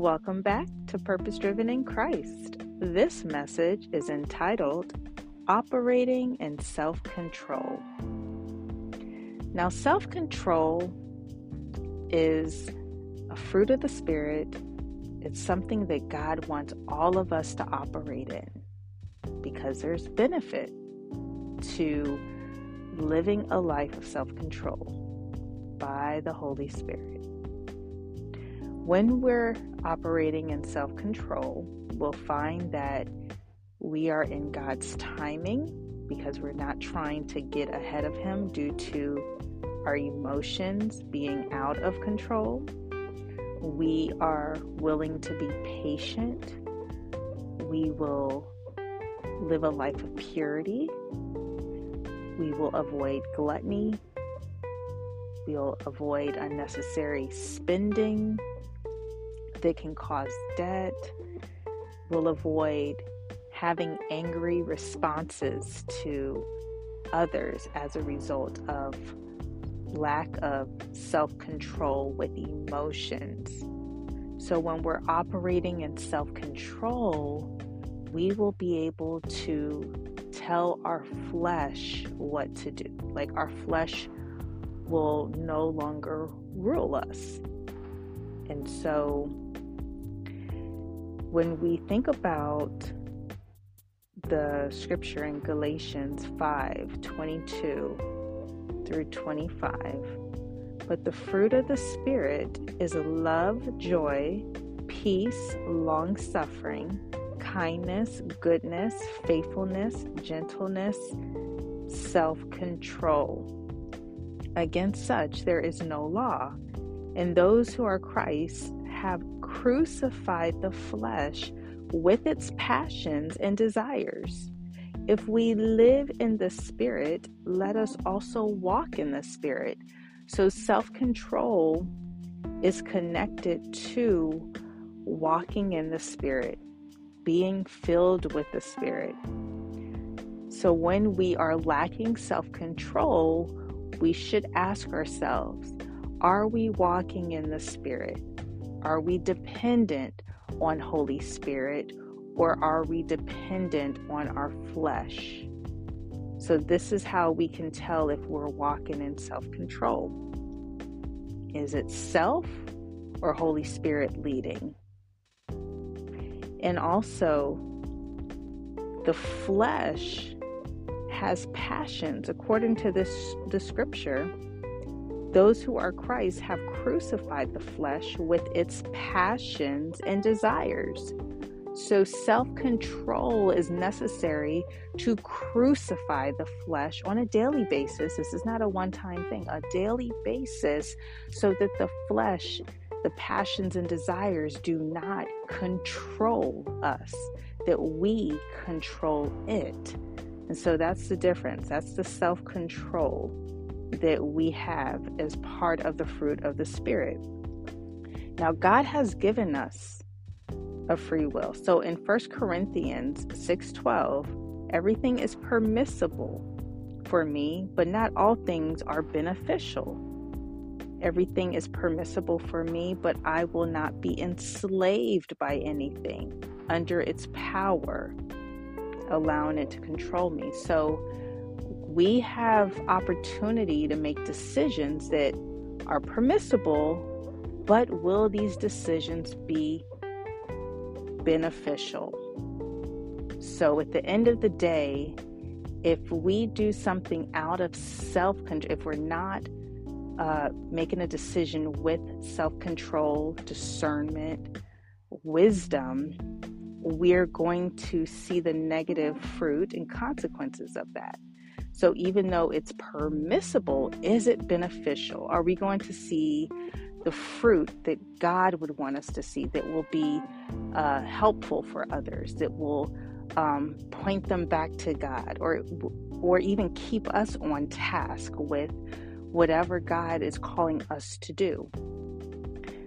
Welcome back to Purpose Driven in Christ. This message is entitled Operating in Self Control. Now, self control is a fruit of the Spirit, it's something that God wants all of us to operate in because there's benefit to living a life of self control by the Holy Spirit. When we're operating in self control, we'll find that we are in God's timing because we're not trying to get ahead of Him due to our emotions being out of control. We are willing to be patient. We will live a life of purity. We will avoid gluttony. We'll avoid unnecessary spending that can cause debt. We'll avoid having angry responses to others as a result of lack of self control with emotions. So, when we're operating in self control, we will be able to tell our flesh what to do. Like, our flesh will no longer rule us. And so, when we think about the scripture in Galatians 5 22 through 25, but the fruit of the Spirit is love, joy, peace, long suffering, kindness, goodness, faithfulness, gentleness, self control. Against such there is no law. And those who are Christ have crucified the flesh with its passions and desires. If we live in the Spirit, let us also walk in the Spirit. So, self control is connected to walking in the Spirit, being filled with the Spirit. So, when we are lacking self control, we should ask ourselves are we walking in the Spirit? Are we dependent on Holy Spirit or are we dependent on our flesh? So, this is how we can tell if we're walking in self control. Is it self or Holy Spirit leading? And also, the flesh has passions according to this the scripture those who are Christ have crucified the flesh with its passions and desires. So, self control is necessary to crucify the flesh on a daily basis. This is not a one time thing, a daily basis, so that the flesh, the passions and desires do not control us, that we control it. And so that's the difference. That's the self control that we have as part of the fruit of the Spirit. Now, God has given us a free will. So in 1 Corinthians 6:12, everything is permissible for me, but not all things are beneficial. Everything is permissible for me, but I will not be enslaved by anything under its power, allowing it to control me. So we have opportunity to make decisions that are permissible, but will these decisions be beneficial? So at the end of the day, if we do something out of self control, if we're not uh, making a decision with self control, discernment, wisdom, we're going to see the negative fruit and consequences of that. So, even though it's permissible, is it beneficial? Are we going to see the fruit that God would want us to see that will be uh, helpful for others, that will um, point them back to God, or or even keep us on task with whatever God is calling us to do.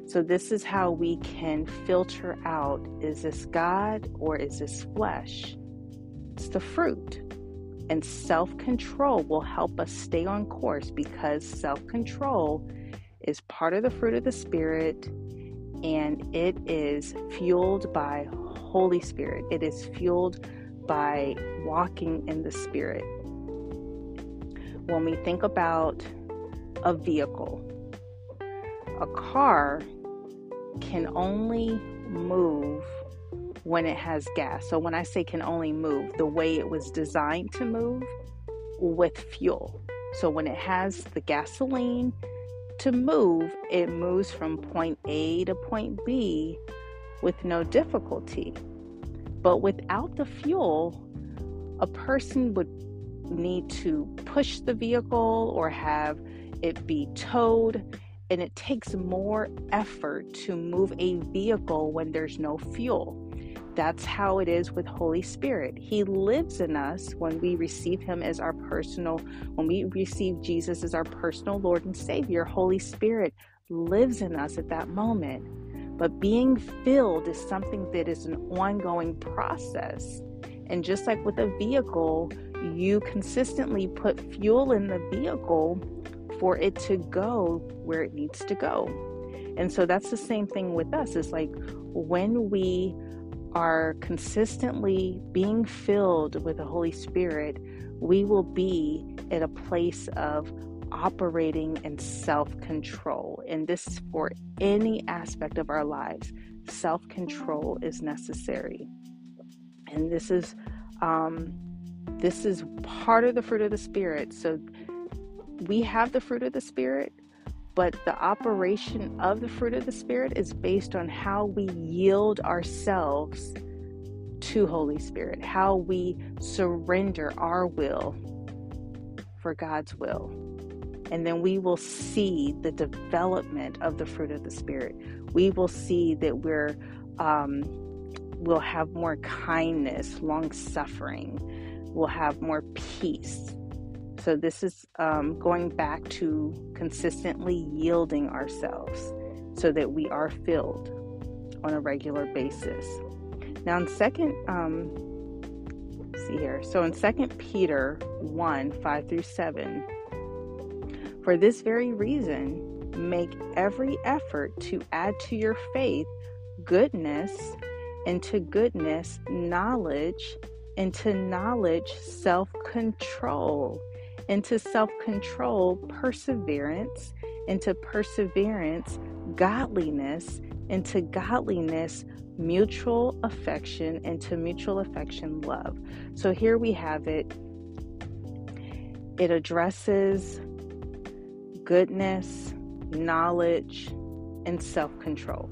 So, this is how we can filter out is this God or is this flesh? It's the fruit. And self control will help us stay on course because self control is part of the fruit of the Spirit and it is fueled by Holy Spirit. It is fueled by walking in the Spirit. When we think about a vehicle, a car can only move when it has gas. So when I say can only move, the way it was designed to move with fuel. So when it has the gasoline to move, it moves from point A to point B with no difficulty. But without the fuel, a person would need to push the vehicle or have it be towed and it takes more effort to move a vehicle when there's no fuel. That's how it is with Holy Spirit. He lives in us when we receive Him as our personal, when we receive Jesus as our personal Lord and Savior. Holy Spirit lives in us at that moment. But being filled is something that is an ongoing process. And just like with a vehicle, you consistently put fuel in the vehicle for it to go where it needs to go. And so that's the same thing with us. It's like when we are consistently being filled with the Holy Spirit, we will be at a place of operating in self control. And this is for any aspect of our lives. Self control is necessary. And this is um, this is part of the fruit of the spirit. So we have the fruit of the Spirit, but the operation of the fruit of the Spirit is based on how we yield ourselves to Holy Spirit, how we surrender our will for God's will. And then we will see the development of the fruit of the Spirit. We will see that we're, um, we'll have more kindness, long suffering, we'll have more peace so, this is um, going back to consistently yielding ourselves so that we are filled on a regular basis. Now, in second, um, see here. So, in Second Peter 1 5 through 7, for this very reason, make every effort to add to your faith goodness, and to goodness, knowledge, and to knowledge, self control into self control, perseverance, into perseverance, godliness, into godliness, mutual affection, into mutual affection, love. So here we have it. It addresses goodness, knowledge, and self control,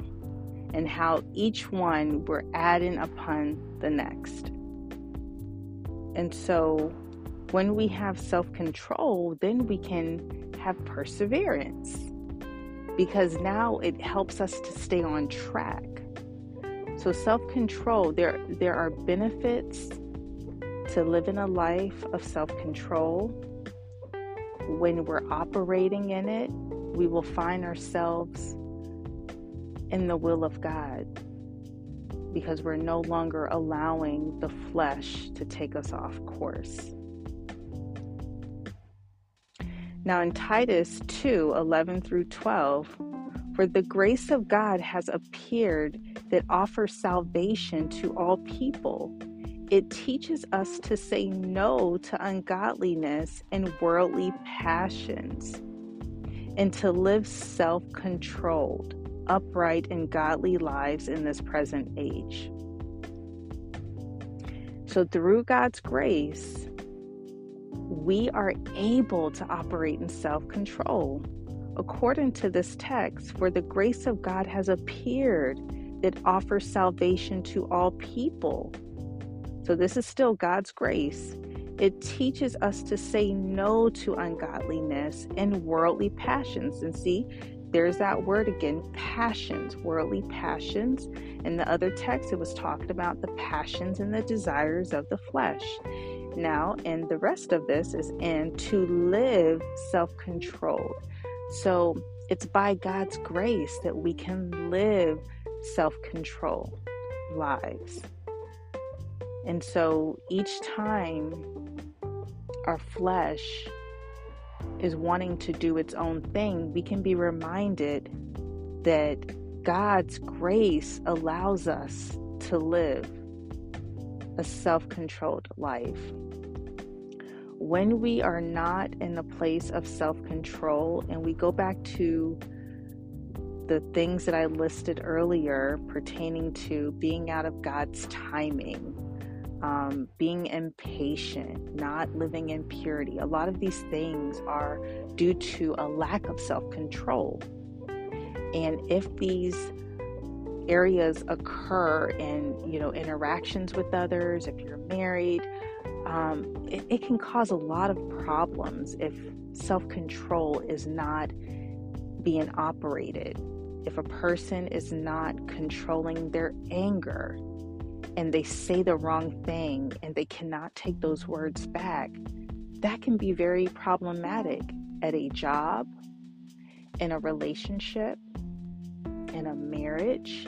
and how each one we're adding upon the next. And so when we have self control, then we can have perseverance because now it helps us to stay on track. So self control, there there are benefits to living a life of self control. When we're operating in it, we will find ourselves in the will of God because we're no longer allowing the flesh to take us off course. Now, in Titus 2 11 through 12, for the grace of God has appeared that offers salvation to all people. It teaches us to say no to ungodliness and worldly passions, and to live self controlled, upright, and godly lives in this present age. So, through God's grace, we are able to operate in self control. According to this text, for the grace of God has appeared that offers salvation to all people. So, this is still God's grace. It teaches us to say no to ungodliness and worldly passions. And see, there's that word again passions, worldly passions. In the other text, it was talking about the passions and the desires of the flesh. Now, and the rest of this is in to live self controlled. So it's by God's grace that we can live self control lives. And so each time our flesh is wanting to do its own thing, we can be reminded that God's grace allows us to live a self controlled life. When we are not in a place of self control, and we go back to the things that I listed earlier pertaining to being out of God's timing, um, being impatient, not living in purity. A lot of these things are due to a lack of self control. And if these areas occur in you know interactions with others if you're married um, it, it can cause a lot of problems if self-control is not being operated if a person is not controlling their anger and they say the wrong thing and they cannot take those words back, that can be very problematic at a job, in a relationship, in a marriage.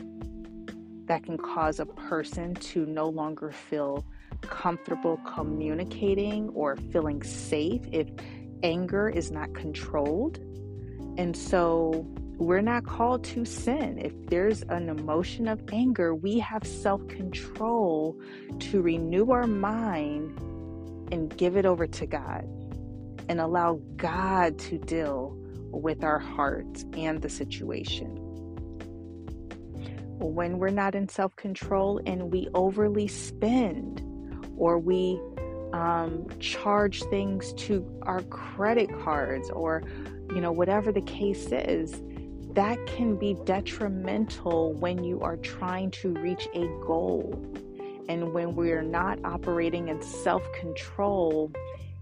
That can cause a person to no longer feel comfortable communicating or feeling safe if anger is not controlled. And so we're not called to sin. If there's an emotion of anger, we have self control to renew our mind and give it over to God and allow God to deal with our hearts and the situation. When we're not in self control and we overly spend or we um, charge things to our credit cards or you know whatever the case is that can be detrimental when you are trying to reach a goal. And when we're not operating in self control,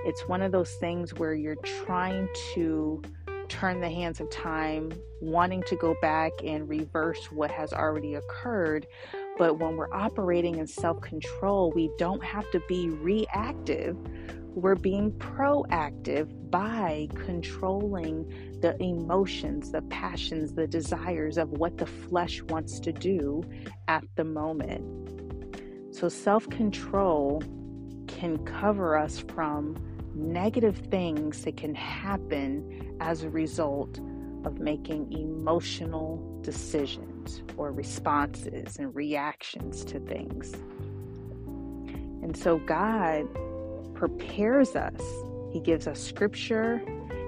it's one of those things where you're trying to turn the hands of time, wanting to go back and reverse what has already occurred. But when we're operating in self control, we don't have to be reactive we're being proactive by controlling the emotions, the passions, the desires of what the flesh wants to do at the moment. So, self control can cover us from negative things that can happen as a result of making emotional decisions or responses and reactions to things. And so, God prepares us. He gives us scripture.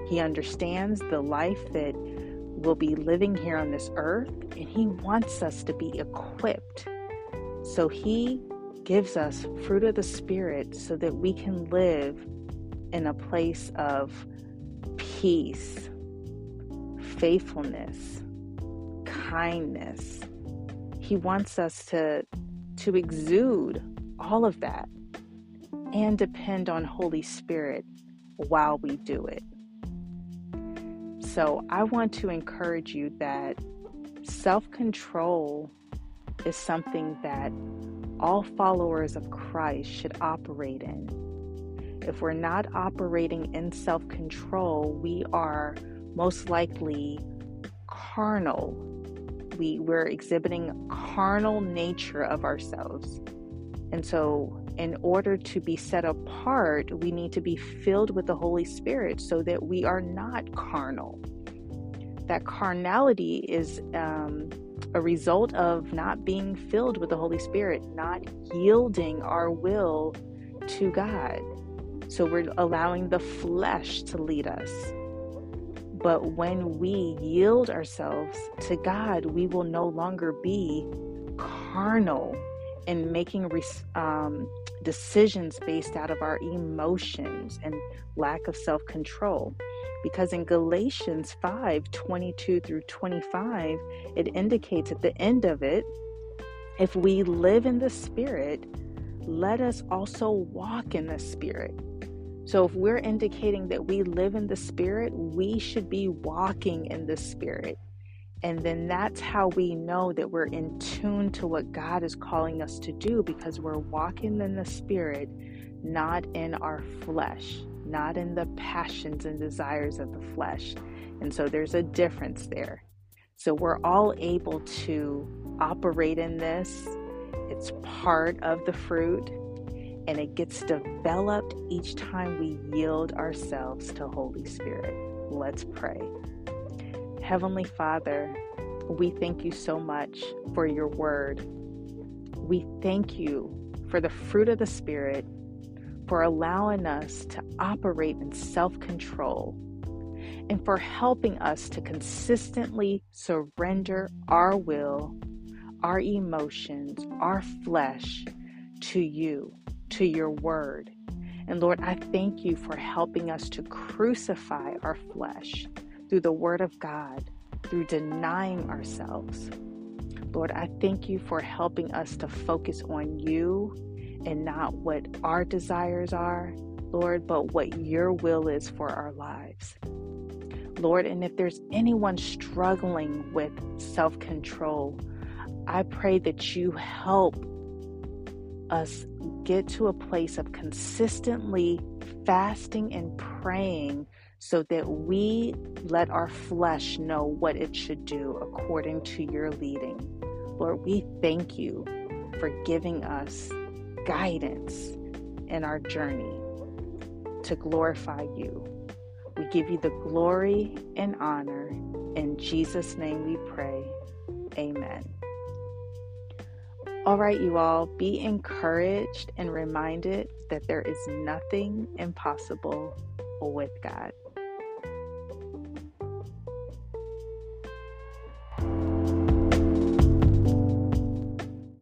He understands the life that we'll be living here on this earth, and He wants us to be equipped. So He gives us fruit of the Spirit so that we can live in a place of peace, faithfulness, kindness. He wants us to to exude all of that and depend on Holy Spirit while we do it. So, I want to encourage you that self control is something that all followers of Christ should operate in. If we're not operating in self control, we are most likely carnal. We, we're exhibiting carnal nature of ourselves. And so in order to be set apart, we need to be filled with the Holy Spirit so that we are not carnal. That carnality is um, a result of not being filled with the Holy Spirit, not yielding our will to God. So we're allowing the flesh to lead us. But when we yield ourselves to God, we will no longer be carnal and making um, decisions based out of our emotions and lack of self control. Because in Galatians 5 22 through 25, it indicates at the end of it, if we live in the Spirit, let us also walk in the Spirit. So, if we're indicating that we live in the Spirit, we should be walking in the Spirit. And then that's how we know that we're in tune to what God is calling us to do because we're walking in the Spirit, not in our flesh, not in the passions and desires of the flesh. And so there's a difference there. So we're all able to operate in this. It's part of the fruit and it gets developed each time we yield ourselves to Holy Spirit. Let's pray. Heavenly Father, We thank you so much for your word. We thank you for the fruit of the Spirit, for allowing us to operate in self control, and for helping us to consistently surrender our will, our emotions, our flesh to you, to your word. And Lord, I thank you for helping us to crucify our flesh through the word of God, through denying ourselves. Lord, I thank you for helping us to focus on you and not what our desires are, Lord, but what your will is for our lives. Lord, and if there's anyone struggling with self control, I pray that you help us get to a place of consistently fasting and praying so that we let our flesh know what it should do according to your leading. Lord, we thank you for giving us guidance in our journey to glorify you. We give you the glory and honor. In Jesus' name we pray. Amen. All right, you all, be encouraged and reminded that there is nothing impossible with God.